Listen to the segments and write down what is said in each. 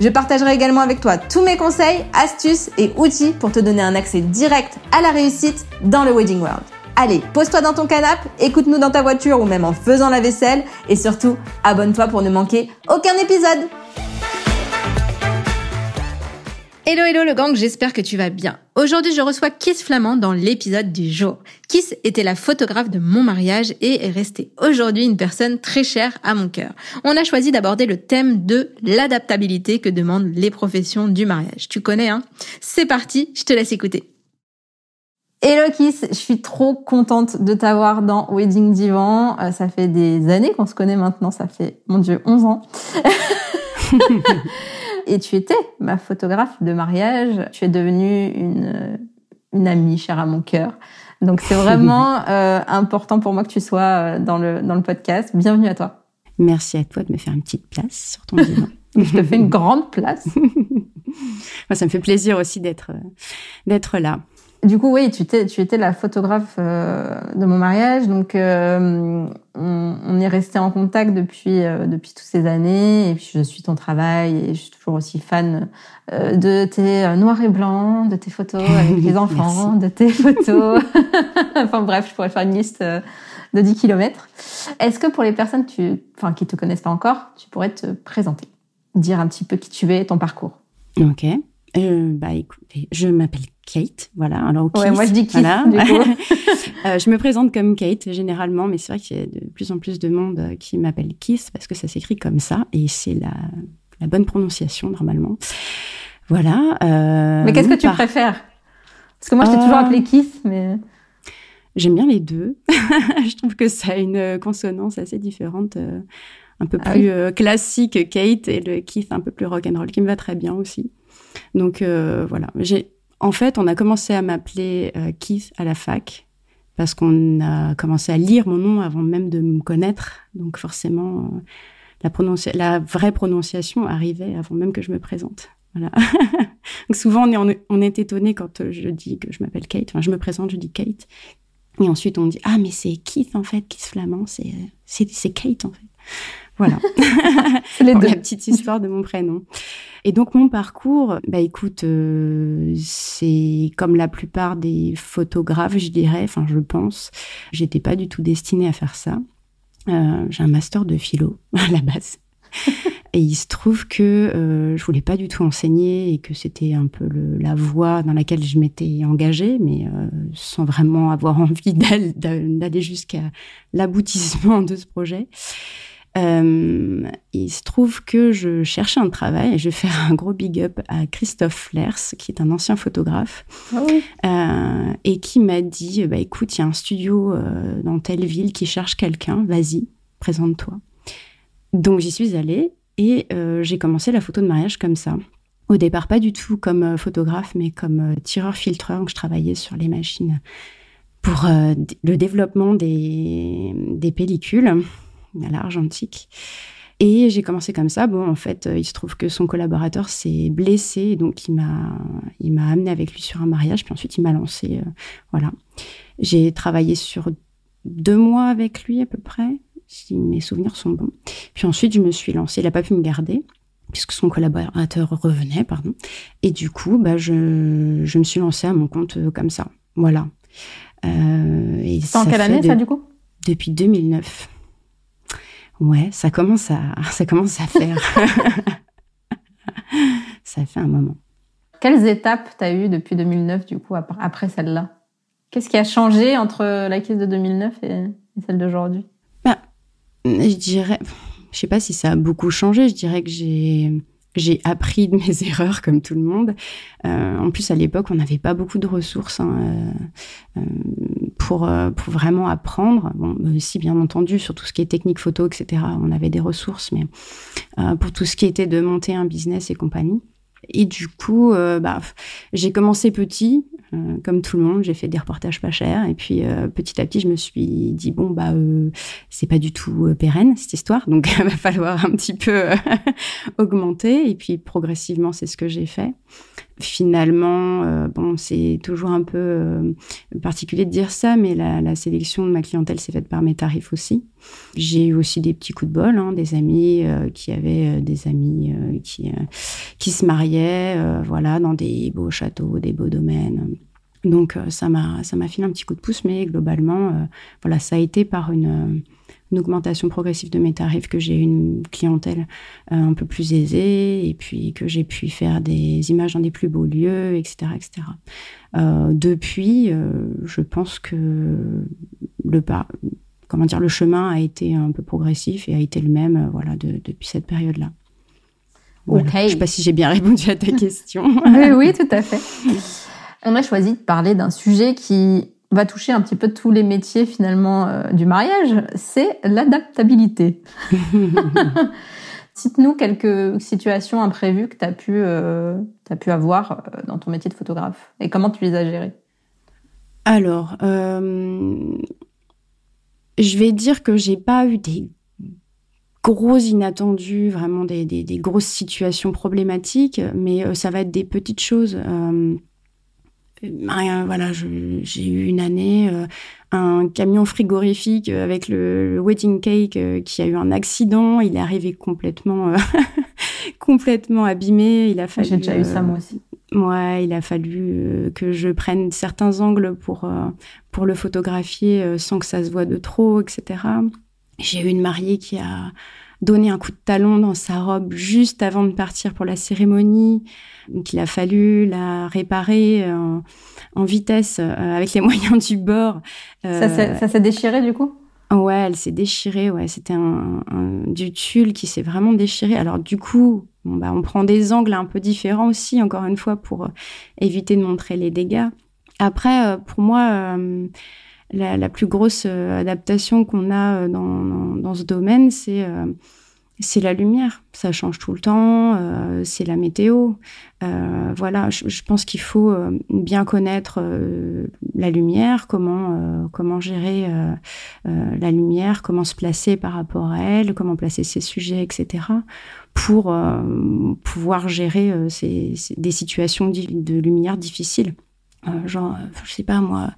Je partagerai également avec toi tous mes conseils, astuces et outils pour te donner un accès direct à la réussite dans le Wedding World. Allez, pose-toi dans ton canapé, écoute-nous dans ta voiture ou même en faisant la vaisselle et surtout, abonne-toi pour ne manquer aucun épisode. Hello hello le gang, j'espère que tu vas bien. Aujourd'hui je reçois Kiss Flamand dans l'épisode du jour. Kiss était la photographe de mon mariage et est restée aujourd'hui une personne très chère à mon cœur. On a choisi d'aborder le thème de l'adaptabilité que demandent les professions du mariage. Tu connais hein? C'est parti, je te laisse écouter. Hello Kiss, je suis trop contente de t'avoir dans Wedding Divan. Euh, ça fait des années qu'on se connaît maintenant, ça fait, mon dieu, 11 ans. et tu étais ma photographe de mariage. Tu es devenue une, une amie chère à mon cœur. Donc c'est vraiment euh, important pour moi que tu sois euh, dans le, dans le podcast. Bienvenue à toi. Merci à toi de me faire une petite place sur ton divan. Je te fais une grande place. Moi, ça me fait plaisir aussi d'être d'être là. Du coup, oui, tu étais, tu étais la photographe euh, de mon mariage, donc euh, on, on, est resté en contact depuis euh, depuis toutes ces années. Et puis je suis ton travail et je suis toujours aussi fan de tes noirs et blancs, de tes photos avec les enfants, de tes photos. enfin bref, je pourrais faire une liste de 10 kilomètres. Est-ce que pour les personnes tu, enfin qui te connaissent pas encore, tu pourrais te présenter, dire un petit peu qui tu es, ton parcours? Ok. Euh, bah écoutez, je m'appelle Kate, voilà. Alors ouais, moi je dis Kate. Voilà. euh, je me présente comme Kate généralement, mais c'est vrai qu'il y a de plus en plus de monde qui m'appelle Kiss parce que ça s'écrit comme ça et c'est la, la bonne prononciation normalement. Voilà. Euh, mais qu'est-ce que tu préfères? Parce que moi je t'ai toujours appelé Kiss, mais j'aime bien les deux. je trouve que ça a une consonance assez différente. un peu ah plus classique Kate et le Keith un peu plus rock'n'roll qui me va très bien aussi. Donc euh, voilà, j'ai en fait, on a commencé à m'appeler euh, Keith à la fac parce qu'on a commencé à lire mon nom avant même de me connaître. Donc forcément, euh, la, la vraie prononciation arrivait avant même que je me présente. Voilà. Donc souvent, on est, on est étonné quand je dis que je m'appelle Kate. Enfin, je me présente, je dis Kate. Et ensuite, on dit Ah, mais c'est Keith en fait, Keith Flamand, c'est Kate en fait. Voilà. c'est les deux. La petite histoire de mon prénom. Et donc mon parcours, bah écoute, euh, c'est comme la plupart des photographes, je dirais. Enfin, je pense. J'étais pas du tout destinée à faire ça. Euh, j'ai un master de philo à la base. Et il se trouve que euh, je voulais pas du tout enseigner et que c'était un peu le, la voie dans laquelle je m'étais engagée, mais euh, sans vraiment avoir envie d'aller jusqu'à l'aboutissement de ce projet. Euh, il se trouve que je cherchais un travail et je vais faire un gros big up à Christophe Flers, qui est un ancien photographe, ah oui. euh, et qui m'a dit bah, écoute, il y a un studio euh, dans telle ville qui cherche quelqu'un, vas-y, présente-toi. Donc j'y suis allée et euh, j'ai commencé la photo de mariage comme ça. Au départ, pas du tout comme euh, photographe, mais comme tireur-filtreur, donc je travaillais sur les machines pour le développement des, des pellicules à l'argentique. Et j'ai commencé comme ça. Bon, en fait, il se trouve que son collaborateur s'est blessé, donc il m'a, il m'a amené avec lui sur un mariage, puis ensuite il m'a lancé. Euh, voilà. J'ai travaillé sur deux mois avec lui à peu près, si mes souvenirs sont bons. Puis ensuite, je me suis lancée. Il n'a pas pu me garder puisque son collaborateur revenait, pardon. Et du coup, bah, je, je me suis lancée à mon compte euh, comme ça. Voilà. Euh, et en quelle année, ça, du coup? Depuis 2009. Ouais, ça commence à, ça commence à faire. ça fait un moment. Quelles étapes tu as eues depuis 2009, du coup, après celle-là? Qu'est-ce qui a changé entre la crise de 2009 et, celle d'aujourd'hui? Bah, Je dirais, je sais pas si ça a beaucoup changé, je dirais que j'ai j'ai appris de mes erreurs comme tout le monde. Euh, en plus, à l'époque, on n'avait pas beaucoup de ressources hein, euh, euh pour, euh, pour vraiment apprendre. Bon, bien entendu, sur tout ce qui est technique photo, etc., on avait des ressources, mais euh, pour tout ce qui était de monter un business et compagnie. Et du coup, bah, j'ai commencé petit, comme tout le monde, j'ai fait des reportages pas chers. Et puis petit à petit, je me suis dit bon bah c'est pas du tout pérenne cette histoire, donc il va falloir un petit peu augmenter. Et puis progressivement, c'est ce que j'ai fait finalement, euh, bon, c'est toujours un peu euh, particulier de dire ça, mais la, sélection de ma clientèle s'est faite par mes tarifs aussi. J'ai eu aussi des petits coups de bol, hein, des amis euh, qui avaient des amis qui qui se mariaient, voilà, dans des beaux châteaux, des beaux domaines. Donc ça m'a ça m'a filé un petit coup de pouce, mais globalement, voilà, ça a été par une une augmentation progressive de mes tarifs, que j'ai une clientèle euh, un peu plus aisée et puis que j'ai pu faire des images dans des plus beaux lieux, etc. etc. Euh, depuis, euh, je pense que le pas, comment dire, le chemin a été un peu progressif et a été le même voilà, depuis cette période-là. Je ne sais pas si j'ai bien répondu à ta question. oui, oui, tout à fait. On a choisi de parler d'un sujet qui va toucher un petit peu tous les métiers finalement euh, du mariage, c'est l'adaptabilité. Cite-nous quelques situations imprévues que tu as pu euh, as pu avoir euh, dans ton métier de photographe et comment tu les as gérées? Alors, je vais dire que j'ai pas eu des gros inattendus, vraiment des, des, des, grosses situations problématiques, mais ça va être des petites choses rien, voilà, j'ai eu une année euh, un camion frigorifique avec le, wedding cake euh, qui a eu un accident. Il est arrivé complètement, euh, complètement abîmé. Il a fallu. J'ai déjà eu ça moi aussi. Ouais, il a fallu que je prenne certains angles pour pour le photographier sans que ça se voit de trop, etc. J'ai eu une mariée qui a donné un coup de talon dans sa robe juste avant de partir pour la cérémonie. Donc il a fallu la réparer en, en vitesse euh, avec les moyens du bord. Euh, ça s'est déchiré du coup? Ouais, elle s'est déchirée. Ouais, c'était un, du tulle qui s'est vraiment déchiré. Alors du coup, bon, bah, on prend des angles un peu différents aussi, encore une fois, pour euh, éviter de montrer les dégâts. Après, pour moi, la, plus grosse adaptation qu'on a dans, dans, ce domaine, c'est c'est la lumière. Ça change tout le temps. Euh, c'est la météo. Euh, voilà, je, pense qu'il faut euh, bien connaître la lumière, comment gérer la lumière, comment se placer par rapport à elle, comment placer ses sujets, etc. Pour pouvoir gérer des situations de lumière difficiles. genre, je sais pas moi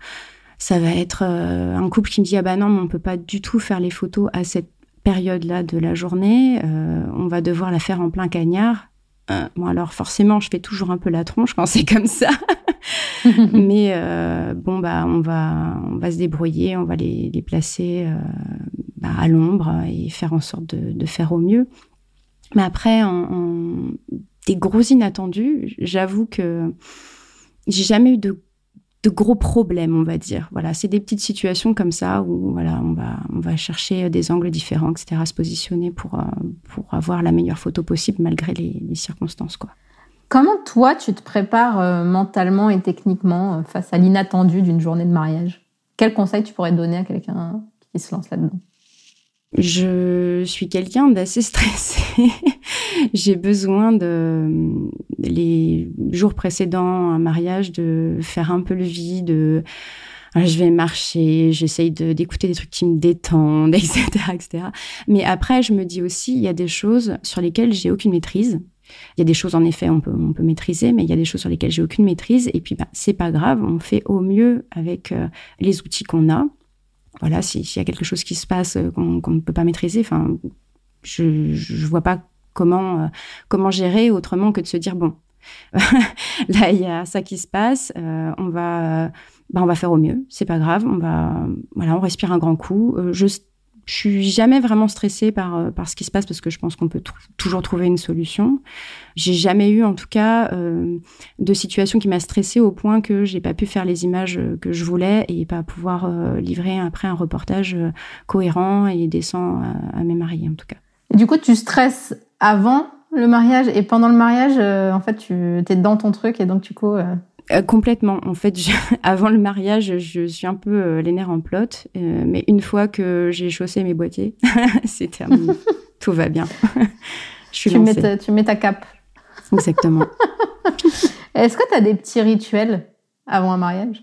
ça va être un couple qui me dit ah bah non mais on peut pas du tout faire les photos à cette période-là de la journée, euh, on va devoir la faire en plein cagnard. Euh, bon, alors forcément, je fais toujours un peu la tronche quand c'est comme ça. Mais euh, bon, bah, on va, on va se débrouiller, on va les, les placer bah, à l'ombre et faire en sorte de, de, faire au mieux. Mais après, en, des gros inattendus, j'avoue que j'ai jamais eu de de gros problèmes, on va dire. Voilà, c'est des petites situations comme ça où voilà, on va on va chercher des angles différents, etc. à se positionner pour euh, pour avoir la meilleure photo possible malgré les, circonstances, quoi. Comment toi tu te prépares euh, mentalement et techniquement euh, face à l'inattendu d'une journée de mariage? Quel conseil tu pourrais donner à quelqu'un qui se lance là-dedans? Je suis quelqu'un d'assez stressé. J'ai besoin de les jours précédents un mariage de faire un peu le vide. je vais marcher, j'essaye d'écouter des trucs qui me détendent, etc., etc. Mais après, je me dis aussi, il y a des choses sur lesquelles j'ai aucune maîtrise. Il y a des choses, en effet, on peut, on peut maîtriser, mais il y a des choses sur lesquelles j'ai aucune maîtrise. Et puis, bah, c'est pas grave, on fait au mieux avec euh, les outils qu'on a voilà, s'il y a quelque chose qui se passe euh, qu'on ne peut pas maîtriser, enfin, je ne vois pas comment, euh, comment gérer autrement que de se dire, bon, là, il y a ça qui se passe, euh, on, va, bah, on va faire au mieux, c'est pas grave, on va, voilà, on respire un grand coup. je je suis jamais vraiment stressée par euh, par ce qui se passe parce que je pense qu'on peut toujours trouver une solution. J'ai jamais eu en tout cas euh, de situation qui m'a stressée au point que j'ai pas pu faire les images que je voulais et pas pouvoir euh, livrer après un reportage cohérent et décent à, mes mariés en tout cas. Et du coup, tu stresses avant le mariage et pendant le mariage, en fait, tu es dans ton truc et donc du coup euh, complètement. En fait, avant le mariage, je suis un peu euh, les nerfs en plot, euh, mais une fois que j'ai chaussé mes boîtiers, c'est terminé. Tout va bien. je suis tu, mets ta, tu mets ta cape. Exactement. Est-ce que tu as des petits rituels avant un mariage?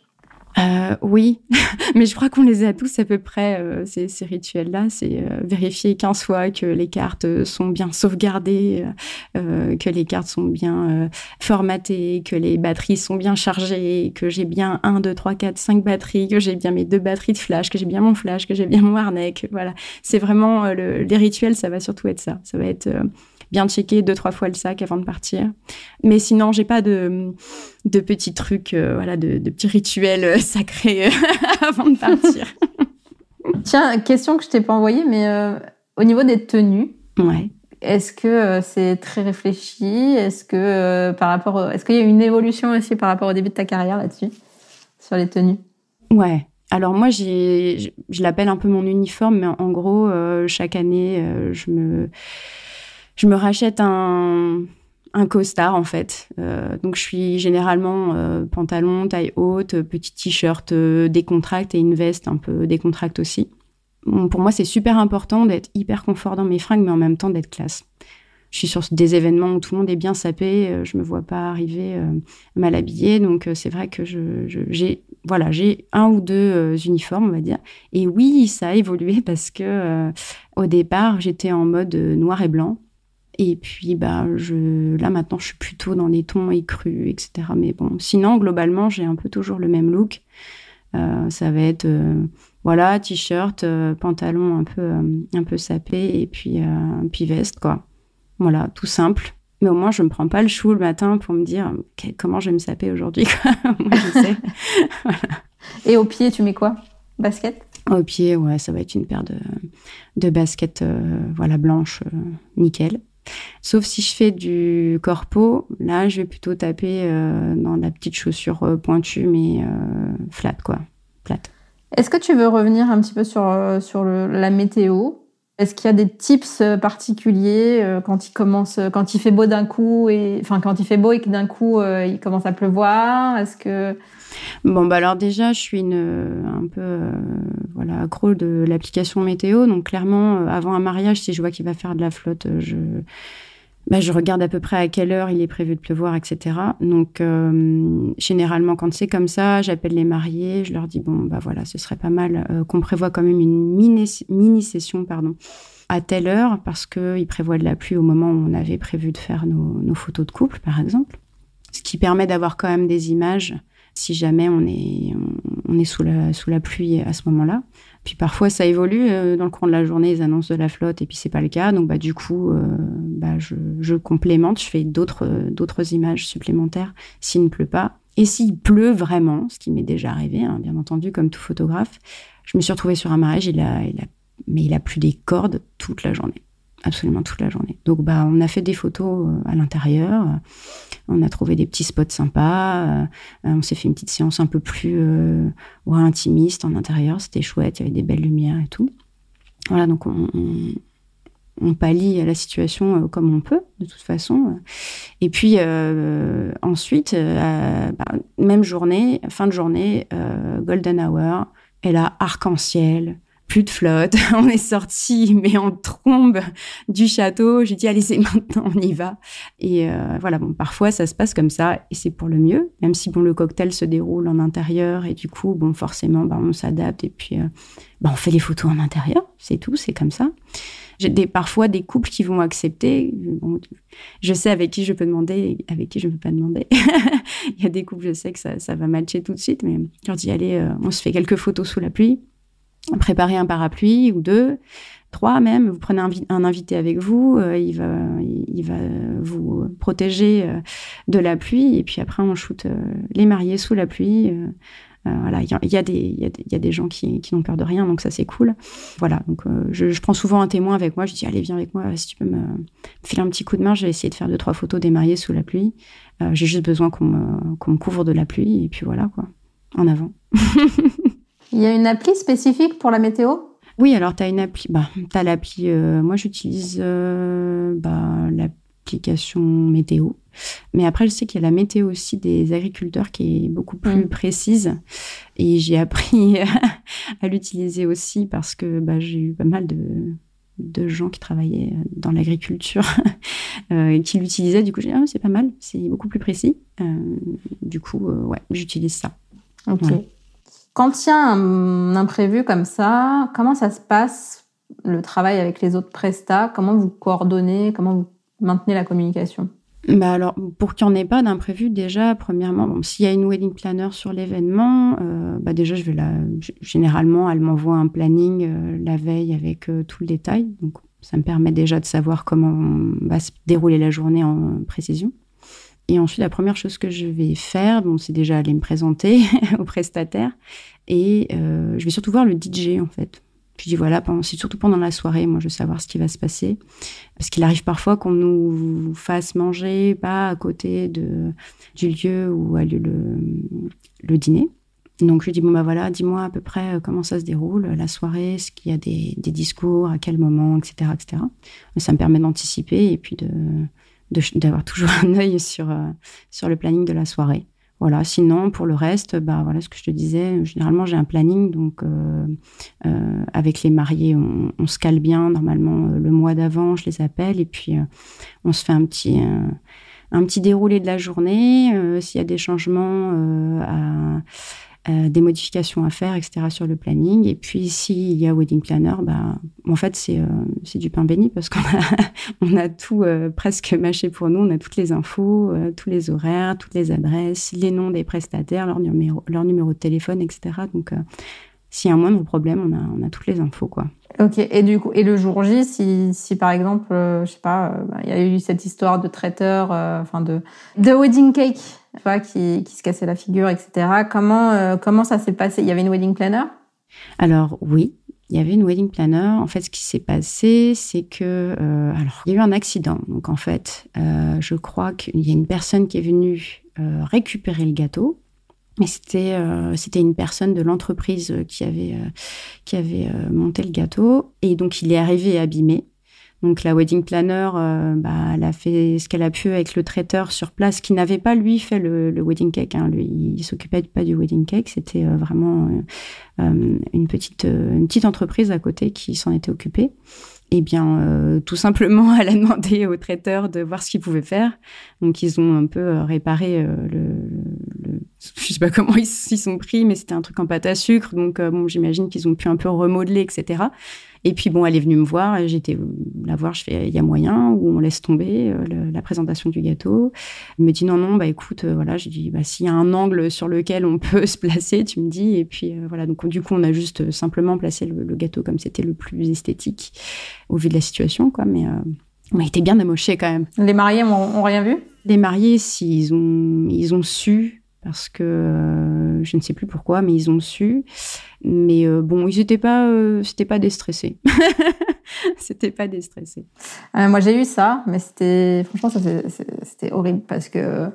Euh, oui, mais je crois qu'on les a tous à peu près, euh, ces, rituels-là. C'est euh, vérifier 15 fois que les cartes sont bien sauvegardées, euh, que les cartes sont bien formatées, que les batteries sont bien chargées, que j'ai bien 1, 2, 3, 4, 5 batteries, que j'ai bien mes deux batteries de flash, que j'ai bien mon flash, que j'ai bien mon harnais. voilà, c'est vraiment le, les rituels, ça va surtout être ça. Ça va être bien checker deux trois fois le sac avant de partir. Mais sinon, j'ai pas de de petits trucs, euh, voilà, de, de, petits rituels euh, sacrés euh, avant de partir. Tiens, question que je t'ai pas envoyée, mais au niveau des tenues. Ouais. Est-ce que c'est très réfléchi? Est-ce que par rapport, est-ce qu'il y a une évolution aussi par rapport au début de ta carrière là-dessus sur les tenues? Ouais. Alors moi, j'ai, je, l'appelle un peu mon uniforme, mais en gros, chaque année, je me je me rachète un, un costard en fait. Euh, donc je suis généralement euh, pantalon, taille haute, petit t-shirt euh, décontracte et une veste un peu décontracte aussi. pour moi, c'est super important d'être hyper confort dans mes fringues, mais en même temps d'être classe. Je suis sur des événements où tout le monde est bien sapé, euh, je me vois pas arriver mal habillée, donc c'est vrai que j'ai voilà j'ai un ou deux uniformes on va dire. Et oui, ça a évolué parce que au départ j'étais en mode noir et blanc et puis, bah, je, là, maintenant, je suis plutôt dans les tons écrus, etc. Mais bon, sinon, globalement, j'ai un peu toujours le même look. Euh, ça va être, euh, voilà, t-shirt, euh, pantalon un peu, un peu sapé et puis, puis veste, quoi. Voilà, tout simple. Mais au moins, je me prends pas le chou le matin pour me dire comment je vais me saper aujourd'hui. Moi, je sais. Et au pied, tu mets quoi? Basket? Au pied, ouais, ça va être une paire de, de baskets voilà, blanches, nickel. Sauf si je fais du corpo, là, je vais plutôt taper euh, dans la petite chaussure euh, pointue, mais euh, flat, quoi. Est-ce que tu veux revenir un petit peu sur la météo? Est-ce qu'il y a des tips particuliers quand il commence, quand il fait beau d'un coup et, enfin, quand il fait beau et que d'un coup il commence à pleuvoir Est-ce que Bon, bah alors déjà, je suis une, un peu euh, voilà, accro de l'application météo. Donc clairement, euh, avant un mariage, si je vois qu'il va faire de la flotte, euh, je, bah, je regarde à peu près à quelle heure il est prévu de pleuvoir, etc. Donc généralement, quand c'est comme ça, j'appelle les mariés, je leur dis, bon, bah voilà, ce serait pas mal qu'on prévoit quand même une mini-session, pardon à telle heure parce qu'ils prévoient de la pluie au moment où on avait prévu de faire nos, photos de couple, par exemple. Ce qui permet d'avoir quand même des images si jamais on est, on, est sous, la, sous la pluie à ce moment-là. Parfois, ça évolue. Euh, dans le cours de la journée, ils annoncent de la flotte et puis c'est pas le cas. Donc, bah, du coup, euh, bah, je, je, complémente, je fais d'autres, d'autres images supplémentaires s'il ne pleut pas. Et s'il pleut vraiment, ce qui m'est déjà arrivé, hein, bien entendu, comme tout photographe, je me suis retrouvée sur un mariage, il a, il mais il a plu des cordes toute la journée absolument toute la journée. Donc bah on a fait des photos euh, à l'intérieur, on a trouvé des petits spots sympas, euh, on s'est fait une petite séance un peu plus euh, intimiste en intérieur, c'était chouette, il y avait des belles lumières et tout. Voilà, donc on, on, on pallie à la situation comme on peut, de toute façon. Et puis ensuite, bah, même journée, fin de journée, golden hour, et là, arc-en-ciel, plus de flotte. On est sorti, mais en trombe du château. J'ai dit, allez, c'est maintenant, on y va. Et euh, voilà, bon, parfois, ça se passe comme ça, et c'est pour le mieux, même si, bon, le cocktail se déroule en intérieur, et du coup, bon, forcément, bah, on s'adapte, et puis, euh, bah, on fait les photos en intérieur, c'est tout, c'est comme ça. J'ai des, parfois des couples qui vont accepter. Je sais avec qui je peux demander, avec qui je ne peux pas demander. Il y a des couples, je sais que ça, ça va matcher tout de suite, mais je dis, allez, euh, on se fait quelques photos sous la pluie préparer un parapluie ou deux, trois même. Vous prenez un, invité avec vous, euh, il va, il va vous protéger euh, de la pluie. Et puis après, on shoot euh, les mariés sous la pluie. voilà, il y a, y, a y, a, des gens qui, qui n'ont peur de rien, donc ça c'est cool. Voilà, donc je, prends souvent un témoin avec moi. Je dis allez viens avec moi, si tu peux me filer un petit coup de main, je vais essayer de faire deux trois photos des mariés sous la pluie. J'ai juste besoin qu'on me, me couvre de la pluie et puis voilà quoi, en avant. Il y a une appli spécifique pour la météo? Oui, alors tu as une appli. Bah, tu as l'appli. Euh, moi, j'utilise euh, bah, l'application météo. Mais après, je sais qu'il y a la météo aussi des agriculteurs qui est beaucoup plus mm. précise. Et j'ai appris à l'utiliser aussi parce que bah, j'ai eu pas mal de, de gens qui travaillaient dans l'agriculture et qui l'utilisaient. Du coup, j'ai dit, ah, c'est pas mal, c'est beaucoup plus précis. du coup, ouais, j'utilise ça. Ok. Quand il y a un imprévu comme ça, comment ça se passe le travail avec les autres prestats? Comment vous coordonnez? Comment vous maintenez la communication? Bah alors, pour qu'il n'y en ait pas d'imprévu, déjà, premièrement, s'il y a une wedding planner sur l'événement, euh, bah déjà, je vais la. Généralement, elle m'envoie un planning euh, la veille avec euh, tout le détail. Donc, ça me permet déjà de savoir comment va se dérouler la journée en précision. Et ensuite, la première chose que je vais faire, bon, c'est déjà aller me présenter au prestataire. Et je vais surtout voir le DJ, en fait. Je dis voilà, c'est surtout pendant la soirée, moi je veux savoir ce qui va se passer. Parce qu'il arrive parfois qu'on nous fasse manger pas à côté de, du lieu où a lieu le, le dîner. Donc je lui dis bon bah voilà, dis-moi à peu près euh, comment ça se déroule la soirée, est-ce qu'il y a des, des, discours, à quel moment, etc., etc. Ça me permet d'anticiper et puis de d'avoir toujours un œil sur euh, sur le planning de la soirée. Voilà. Sinon, pour le reste, bah voilà ce que je te disais. Généralement, j'ai un planning, donc euh, euh, avec les mariés, on, on, se cale bien. Normalement, euh, le mois d'avant, je les appelle et puis euh, on se fait un petit un petit déroulé de la journée. S'il y a des changements à euh, des modifications à faire, etc. sur le planning. Et puis, s'il y a wedding planner, bah, en fait, c'est euh, du pain béni parce qu'on a, on a tout euh, presque mâché pour nous. On a toutes les infos, tous les horaires, toutes les adresses, les noms des prestataires, leur numéro, leur numéro de téléphone, etc. Donc, s'il y a un moindre problème, on a, on a toutes les infos, quoi. Ok. Et du coup, et le jour J, si, si par exemple, je sais pas, bah, il y a eu cette histoire de traiteur, enfin de, de wedding cake qui, qui se cassait la figure, etc. Comment, euh, comment ça s'est passé? Il y avait une wedding planner? Alors oui, il y avait une wedding planner. En fait, ce qui s'est passé, c'est que euh, alors il y a eu un accident. Donc en fait, euh, je crois qu'il y a une personne qui est venue récupérer le gâteau. Mais c'était c'était une personne de l'entreprise qui avait qui avait monté le gâteau et donc il est arrivé abîmé. Donc la wedding planner, euh, bah, elle a fait ce qu'elle a pu avec le traiteur sur place, qui n'avait pas lui fait le, le wedding cake. Hein. Lui, il s'occupait pas du wedding cake, c'était euh, vraiment euh, une petite une petite entreprise à côté qui s'en était occupée. Eh bien, tout simplement, elle a demandé au traiteur de voir ce qu'il pouvait faire. Donc, ils ont un peu réparé le, le, je sais pas comment ils s'y sont pris, mais c'était un truc en pâte à sucre. Donc, bon, j'imagine qu'ils ont pu un peu remodeler, etc. Et puis bon, elle est venue me voir, j'étais la voir, je fais, il y a moyen, ou on laisse tomber euh, la présentation du gâteau. Elle me dit non, non, bah écoute, euh, voilà, j'ai dit, bah s'il y a un angle sur lequel on peut se placer, tu me dis. Et puis euh, voilà, donc du coup, on a juste simplement placé le, gâteau comme c'était le plus esthétique au vu de la situation, quoi. Mais on a été bien amochés quand même. Les mariés ont, rien vu? Les mariés, s'ils ont, ils ont su parce que euh, je ne sais plus pourquoi, mais ils ont su. Mais euh, bon, ils n'étaient pas, euh, c'était pas déstressés. c'était pas déstressé. moi, j'ai eu ça, mais c'était, franchement, ça, c'était horrible parce que,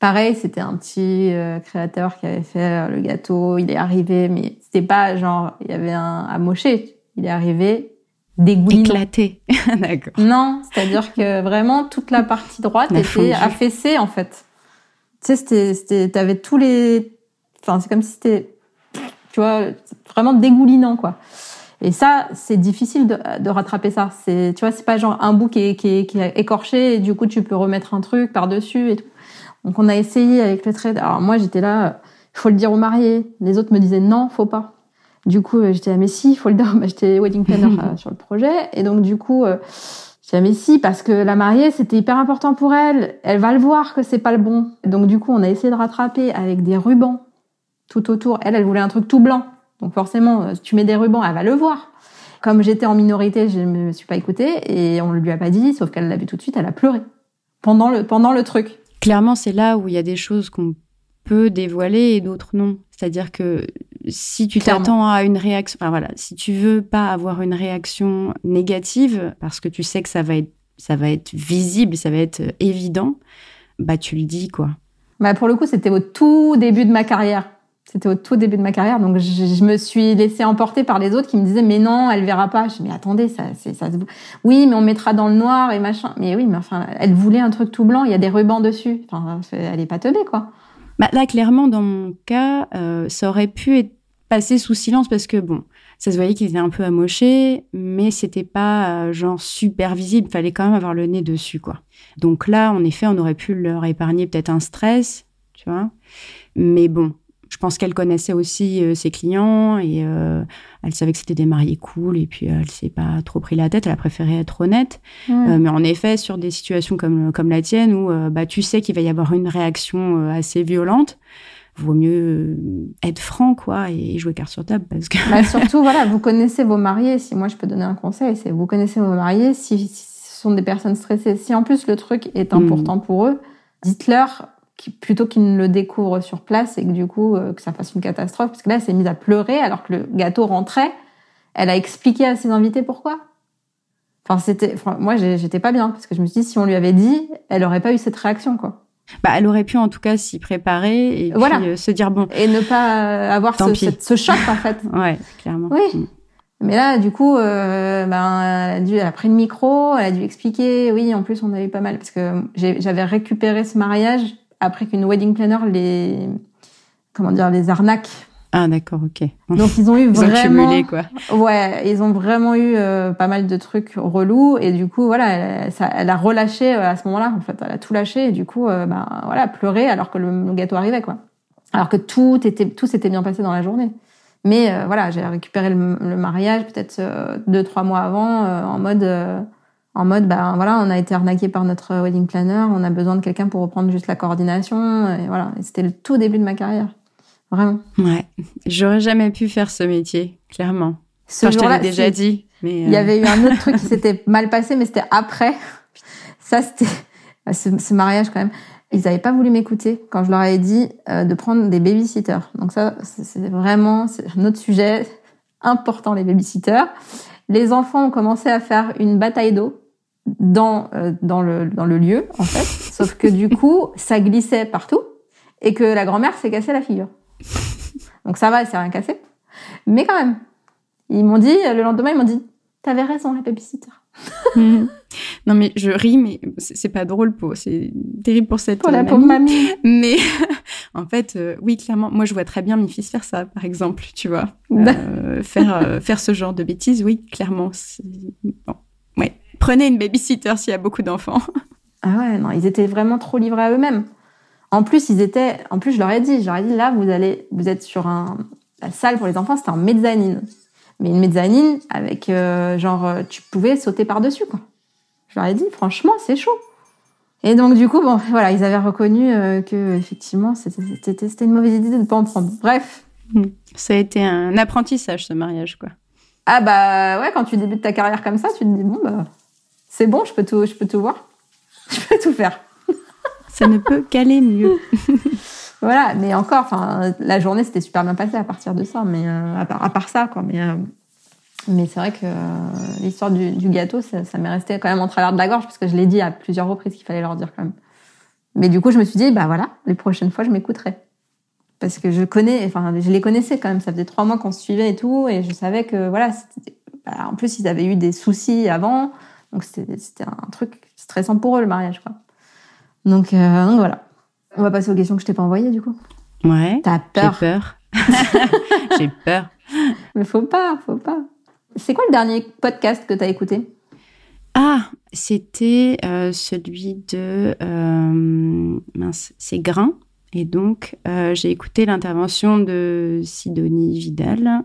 pareil, c'était un petit créateur qui avait fait le gâteau. Il est arrivé, mais c'était pas genre, il y avait un amoché. Il est arrivé dégoulinant. Éclaté. D'accord. Non, c'est-à-dire que vraiment toute la partie droite était affaissée en fait tu sais, c'était, t'avais tous les, enfin, c'est comme si c'était, tu vois, vraiment dégoulinant, quoi. Et ça, c'est difficile de, de, rattraper ça. C'est, tu vois, c'est pas genre un bout qui est, qui, est, qui est écorché et du coup tu peux remettre un truc par dessus et tout. Donc on a essayé avec le trait. Alors moi j'étais là, il faut le dire aux mariés. Les autres me disaient non, faut pas. Du coup j'étais là mais si, il faut le dire. Bah, j'étais wedding planner euh, sur le projet et donc du coup euh, mais si, parce que la mariée, c'était hyper important pour elle. Elle va le voir que c'est pas le bon. Donc du coup, on a essayé de rattraper avec des rubans tout autour. Elle, elle voulait un truc tout blanc. Donc forcément, si tu mets des rubans, elle va le voir. Comme j'étais en minorité, je ne me suis pas écoutée et on ne lui a pas dit, sauf qu'elle l'a vu tout de suite, elle a pleuré pendant le, pendant le truc. Clairement, c'est là où il y a des choses qu'on peut dévoiler et d'autres non. C'est-à-dire que si tu t'attends à une réaction, enfin voilà, si tu veux pas avoir une réaction négative parce que tu sais que ça va être, ça va être visible, ça va être évident, bah tu le dis quoi. Bah pour le coup, c'était au tout début de ma carrière. C'était au tout début de ma carrière, donc je, me suis laissée emporter par les autres qui me disaient mais non, elle verra pas. Je dis mais attendez, ça, c'est ça. Oui, mais on mettra dans le noir et machin. Mais oui, mais enfin, elle voulait un truc tout blanc, il y a des rubans dessus. Enfin, elle est pas teubée quoi. Bah, là, clairement, dans mon cas, euh, ça aurait pu être passé sous silence parce que, bon, Ça se voyait qu'ils étaient un peu amochés, mais c'était pas genre super visible. Fallait quand même avoir le nez dessus, quoi. Donc là, en effet, on aurait pu leur épargner peut-être un stress, tu vois. Mais bon, je pense qu'elle connaissait aussi euh, ses clients et euh, elle savait que c'était des mariés cool et puis euh, elle s'est pas trop pris la tête. Elle a préféré être honnête. mais en effet, sur des situations comme comme la tienne où bah tu sais qu'il va y avoir une réaction assez violente, vaut mieux être franc quoi et jouer carte sur table parce que. Bah, surtout voilà, vous connaissez vos mariés. Si moi je peux donner un conseil, c'est vous connaissez vos mariés. Si, ce sont des personnes stressées, si en plus le truc est mm. important pour eux, dites-leur plutôt qu'il ne le découvre sur place et que du coup euh, que ça fasse une catastrophe parce que là elle s'est mise à pleurer alors que le gâteau rentrait elle a expliqué à ses invités pourquoi enfin c'était moi j'étais pas bien parce que je me suis dit si on lui avait dit elle aurait pas eu cette réaction quoi bah, elle aurait pu en tout cas s'y préparer et voilà. puis, euh, se dire bon et ne pas avoir ce, ce, choc en fait ouais clairement oui mm. Mais là, du coup, euh, ben, elle a, dû, elle a pris le micro, elle a dû expliquer. Oui, en plus, on a eu pas mal parce que j'avais récupéré ce mariage après qu'une wedding planner les comment dire les arnaques. Ah d'accord, ok. Donc ils ont eu vraiment ont quoi. Ouais, ils ont vraiment eu euh, pas mal de trucs relous et du coup voilà, elle, ça, elle a relâché euh, à ce moment-là en fait, elle a tout lâché et du coup euh, ben voilà, pleurer alors que le, gâteau arrivait quoi. Alors que tout était tout s'était bien passé dans la journée. Mais voilà, j'ai récupéré le, le mariage peut-être deux trois mois avant en mode en mode bah voilà on a été arnaqué par notre wedding planner on a besoin de quelqu'un pour reprendre juste la coordination et voilà. C'était le tout début de ma carrière. Vraiment. Ouais. J'aurais jamais pu faire ce métier clairement. Ce je t'avais déjà dit mais il y avait eu un autre truc qui s'était mal passé mais c'était après. Ça c'était ce, mariage quand même. Ils n'avaient pas voulu m'écouter quand je leur avais dit euh, de prendre des babysitters. Donc ça c'est vraiment un autre sujet important les babysitters. Les enfants ont commencé à faire une bataille d'eau dans euh, dans le dans le lieu en fait. Sauf que du coup, ça glissait partout et que la grand-mère s'est cassé la figure. Donc ça va, elle s'est rien cassé. Mais quand même, ils m'ont dit le lendemain, ils m'ont dit "T'avais raison, la babysitter." Mhm. Non mais je ris, mais c'est pas drôle pour, c'est terrible pour cette pour la pauvre mamie. Mais en fait, euh, oui, clairement, moi je vois très bien mes fils faire ça, par exemple, tu vois, euh, faire faire ce genre de bêtises, oui, clairement. Bon, ouais prenez une babysitter s'il y a beaucoup d'enfants. Ah ouais, non, ils étaient vraiment trop livrés à eux-mêmes. En plus, ils étaient, en plus, je leur ai dit, je leur ai dit, là, vous allez, vous êtes sur un, la salle pour les enfants, c'était en mezzanine. Mais une mezzanine avec, euh, genre, euh, tu pouvais sauter par-dessus, quoi. Je leur ai dit, franchement, c'est chaud. Et donc, du coup, bon, voilà, ils avaient reconnu euh, que, effectivement, c'était une mauvaise idée de ne pas en prendre. Bref. Ça a été un apprentissage, ce mariage, quoi. Ah bah ouais, quand tu débutes ta carrière comme ça, tu te dis bon bah c'est bon, je peux tout, je peux tout voir, je peux tout faire. ça ne peut qu'aller mieux. voilà, mais encore, enfin, la journée s'était super bien passée à partir de ça, mais euh, à, part, à, part, ça, quoi. Mais euh, mais c'est vrai que euh, l'histoire du, du, gâteau, ça, ça m'est resté quand même en travers de la gorge parce que je l'ai dit à plusieurs reprises qu'il fallait leur dire quand même. Mais du coup, je me suis dit, bah voilà, les prochaines fois, je m'écouterai parce que je connais, enfin, je les connaissais quand même. Ça faisait trois mois qu'on se suivait et tout, et je savais que voilà, bah, en plus ils avaient eu des soucis avant. Donc c'était un truc stressant pour eux le mariage quoi. Donc, euh, donc voilà. On va passer aux questions que je t'ai pas envoyées du coup. Ouais. T'as peur. J'ai peur. J'ai peur. Mais faut pas, faut pas. C'est quoi le dernier podcast que t'as écouté? Ah, c'était euh, celui de euh, mince, c'est Grain. Et donc, euh, j'ai écouté l'intervention de Sidonie Vidal,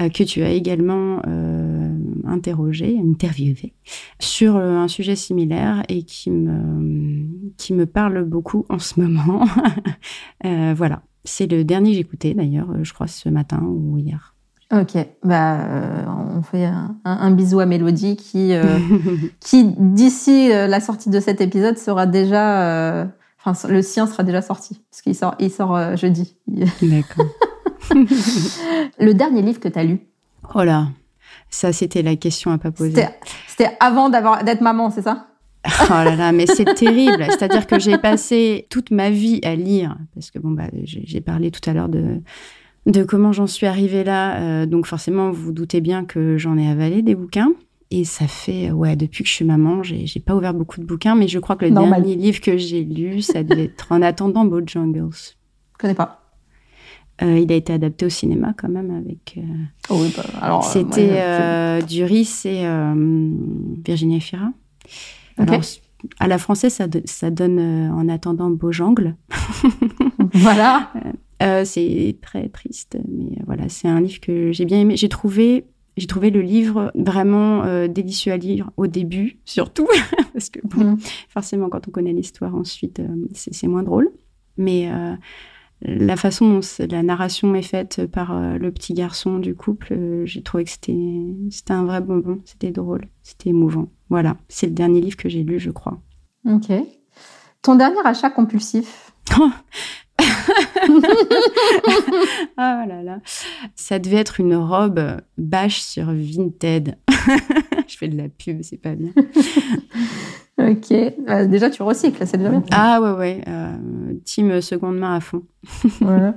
euh, que tu as également euh, interrogé, interviewé, sur un sujet similaire et qui me, qui me parle beaucoup en ce moment. voilà, c'est le dernier que j'ai écouté d'ailleurs, je crois ce matin ou hier. Ok, bah on fait un, bisou à Mélodie qui, qui d'ici la sortie de cet épisode sera déjà Enfin, le sien sera déjà sorti, parce qu'il sort, il sort euh, jeudi. D'accord. le dernier livre que tu as lu? Oh là, ça c'était la question à pas poser. C'était avant d'avoir d'être maman, c'est ça? Oh là là, mais c'est terrible. C'est-à-dire que j'ai passé toute ma vie à lire, parce que bon bah j'ai parlé tout à l'heure de de comment j'en suis arrivée là. Euh, donc forcément, vous vous doutez bien que j'en ai avalé des bouquins. Et ça fait, ouais, depuis que je suis maman, j'ai, pas ouvert beaucoup de bouquins, mais je crois que le dernier livre que j'ai lu, ça devait être En attendant Bojangles. Je connais pas. Il a été adapté au cinéma quand même avec. Oh oui, bah, alors. C'était Duris et Virginie Efira. Alors, à la française, ça, ça donne en attendant Beaujangle. voilà. c'est très triste, mais voilà, c'est un livre que j'ai bien aimé. J'ai trouvé j'ai trouvé le livre vraiment euh, délicieux à lire au début, surtout, parce que bon, mm. forcément, quand on connaît l'histoire ensuite, euh, c'est moins drôle. Mais euh, la façon dont la narration est faite par le petit garçon du couple, j'ai trouvé que c'était un vrai bonbon, c'était drôle, c'était émouvant. Voilà, c'est le dernier livre que j'ai lu, je crois. Ok. Ton dernier achat compulsif? Ah là là. Ça devait être une robe bâche sur Vinted. Je fais de la pub, c'est pas bien. Ok. Euh, déjà, tu recycles, c'est déjà bien. Ah ouais, ouais. Euh, team seconde main à fond.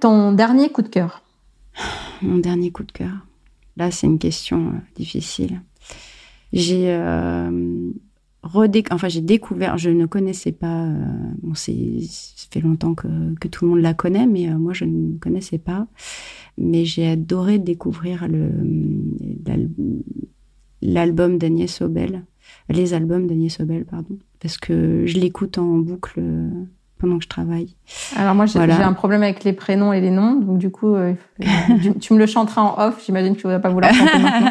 Ton dernier coup de cœur Mon dernier coup de cœur. Là, c'est une question euh, difficile. J'ai enfin j'ai découvert, je ne connaissais pas, euh, bon c'est, ça fait longtemps que, que, tout le monde la connaît, mais euh, moi je ne connaissais pas. Mais j'ai adoré découvrir le, l'album d'Agnès Obel, les albums d'Agnès Obel, pardon, parce que je l'écoute en boucle pendant que je travaille. Alors moi, j'ai un problème avec les prénoms et les noms, donc du coup, euh, tu, me le chanteras en off. J'imagine que tu ne vas pas vouloir chanter maintenant.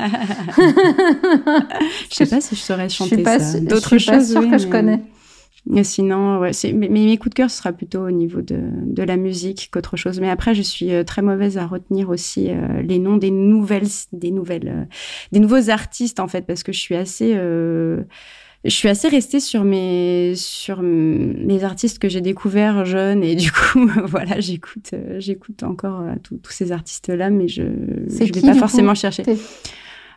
je sais pas si je saurais chanter ça. D'autres choses, pas sûre que je connais. Sinon, ouais, mais, mes coups de cœur, ce sera plutôt au niveau de, de la musique qu'autre chose. Mais après, je suis euh, très mauvaise à retenir aussi euh, les noms des nouvelles, des nouvelles, des nouveaux artistes en fait, parce que je suis assez je suis assez restée sur mes sur mes artistes que j'ai découverts jeunes. Et du coup voilà j'écoute euh, j'écoute encore euh, tous ces artistes là mais je je vais pas forcément chercher.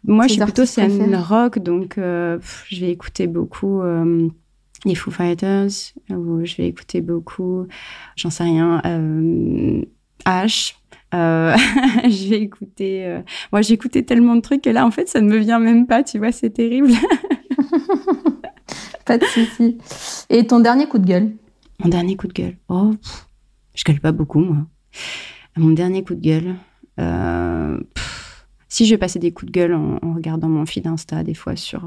moi je suis plutôt scène rock donc euh, je vais écouter beaucoup les Foo Fighters ou je vais écouter beaucoup j'en sais rien H je vais écouter moi j'écoutais tellement de trucs et là en fait ça ne me vient même pas tu vois c'est terrible pas de souci. Et ton dernier coup de gueule? Mon dernier coup de gueule Oh, je gueule pas beaucoup, moi. Mon dernier coup de gueule. Euh, si je vais passer des coups de gueule en, regardant mon feed Insta, des fois sur.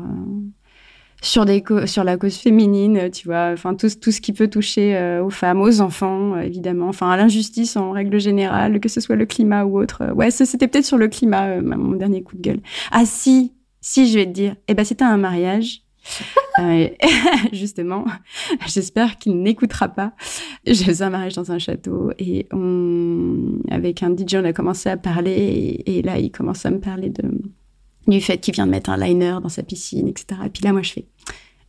Euh, sur, des sur la cause féminine, tu vois, enfin tout, tout ce qui peut toucher euh, aux femmes, aux enfants, évidemment, enfin à l'injustice en règle générale, que ce soit le climat ou autre. Ouais, c'était peut-être sur le climat, mon dernier coup de gueule. Ah si, si je vais te dire, eh ben c'était un mariage euh, justement, j'espère qu'il n'écoutera pas. J'ai fait un mariage dans un château et on, avec un DJ, on a commencé à parler et, là, il commence à me parler de, du fait qu'il vient de mettre un liner dans sa piscine, etc. Et puis là, moi, je fais,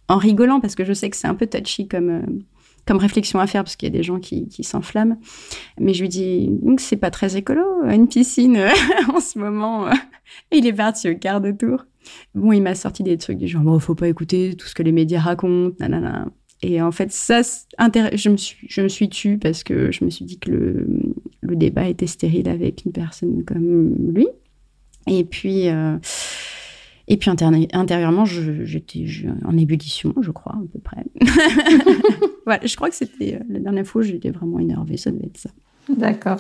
en rigolant, parce que je sais que c'est un peu touchy comme, euh, comme réflexion à faire, parce qu'il y a des gens qui, qui s'enflamment. Mais je lui dis, c'est pas très écolo, une piscine en ce moment. Et il est parti au quart de tour. Bon, il m'a sorti des trucs du genre, bon, faut pas écouter tout ce que les médias racontent, nanana. Et en fait, ça, je me suis, je me suis tue parce que je me suis dit que le, le débat était stérile avec une personne comme lui. Et puis, euh, et puis intérieurement, j'étais en ébullition, je crois, à peu près. voilà, je crois que c'était euh, la dernière fois où j'étais vraiment énervée, ça devait être ça. D'accord.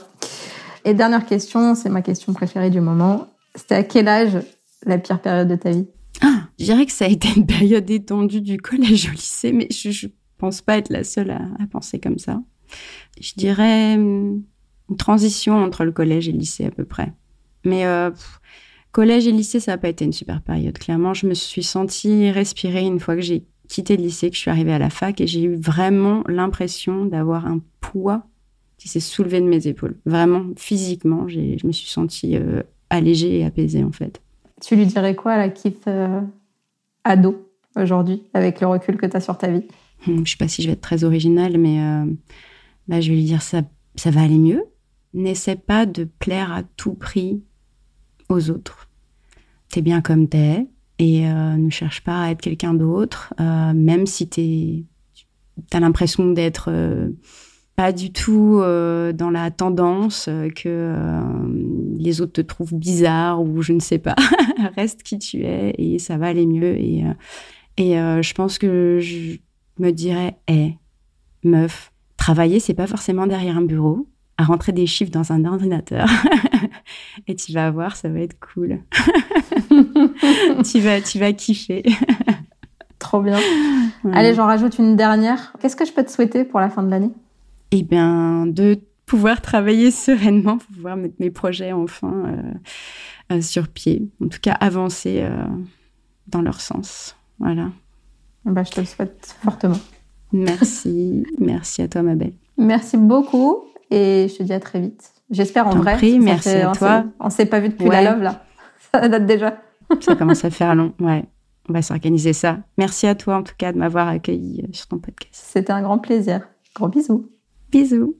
Et dernière question, c'est ma question préférée du moment. C'était à quel âge la pire période de ta vie? Ah, Je dirais que ça a été une période étendue du collège au lycée, mais je, ne pense pas être la seule à, penser comme ça. Je dirais hum, une transition entre le collège et le lycée à peu près. Mais euh, collège et lycée, ça n'a pas été une super période. Clairement, je me suis sentie respirer une fois que j'ai quitté le lycée, que je suis arrivée à la fac, et j'ai eu vraiment l'impression d'avoir un poids qui s'est soulevé de mes épaules. Vraiment, physiquement, je me suis sentie euh, allégée et apaisée en fait. Tu lui dirais quoi à la Keith euh, ado aujourd'hui, avec le recul que tu as sur ta vie? Hmm, Je ne sais pas si je vais être très originale, mais euh, bah, je vais lui dire ça, ça va aller mieux. N'essaie pas de plaire à tout prix aux autres. T'es bien comme t'es et euh, ne cherche pas à être quelqu'un d'autre, même si tu as l'impression d'être pas du tout euh, dans la tendance euh, que euh, les autres te trouvent bizarre ou je ne sais pas. Reste qui tu es et ça va aller mieux. Et, et je pense que je me dirais, hé, meuf, travailler, c'est pas forcément derrière un bureau. À rentrer des chiffres dans un ordinateur. et tu vas voir, ça va être cool. tu, vas, tu vas kiffer. Trop bien. Allez, j'en rajoute une dernière. Qu'est-ce que je peux te souhaiter pour la fin de l'année? Eh bien, de pouvoir travailler sereinement, pouvoir mettre mes projets enfin euh, euh, sur pied. En tout cas, avancer euh, dans leur sens. Voilà. Bah, je te le souhaite fortement. Merci. Merci à toi, ma belle. Merci beaucoup et je te dis à très vite. J'espère en vrai. Prie, merci à toi. On s'est pas vu depuis la love là. Ça date déjà. ça commence à faire long. Ouais. On va s'organiser ça. Merci à toi en tout cas de m'avoir accueilli sur ton podcast. C'était un grand plaisir. Gros bisous. Bisous.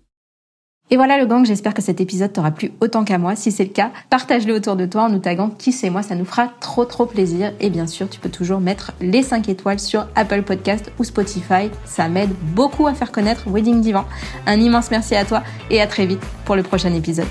Et voilà le gang, j'espère que cet épisode t'aura plu autant qu'à moi. Si c'est le cas, partage-le autour de toi en nous taguant qui c'est moi, ça nous fera trop trop plaisir. Et bien sûr, tu peux toujours mettre les 5 étoiles sur Apple Podcast ou Spotify. Ça m'aide beaucoup à faire connaître Wedding Divan. Un immense merci à toi et à très vite pour le prochain épisode.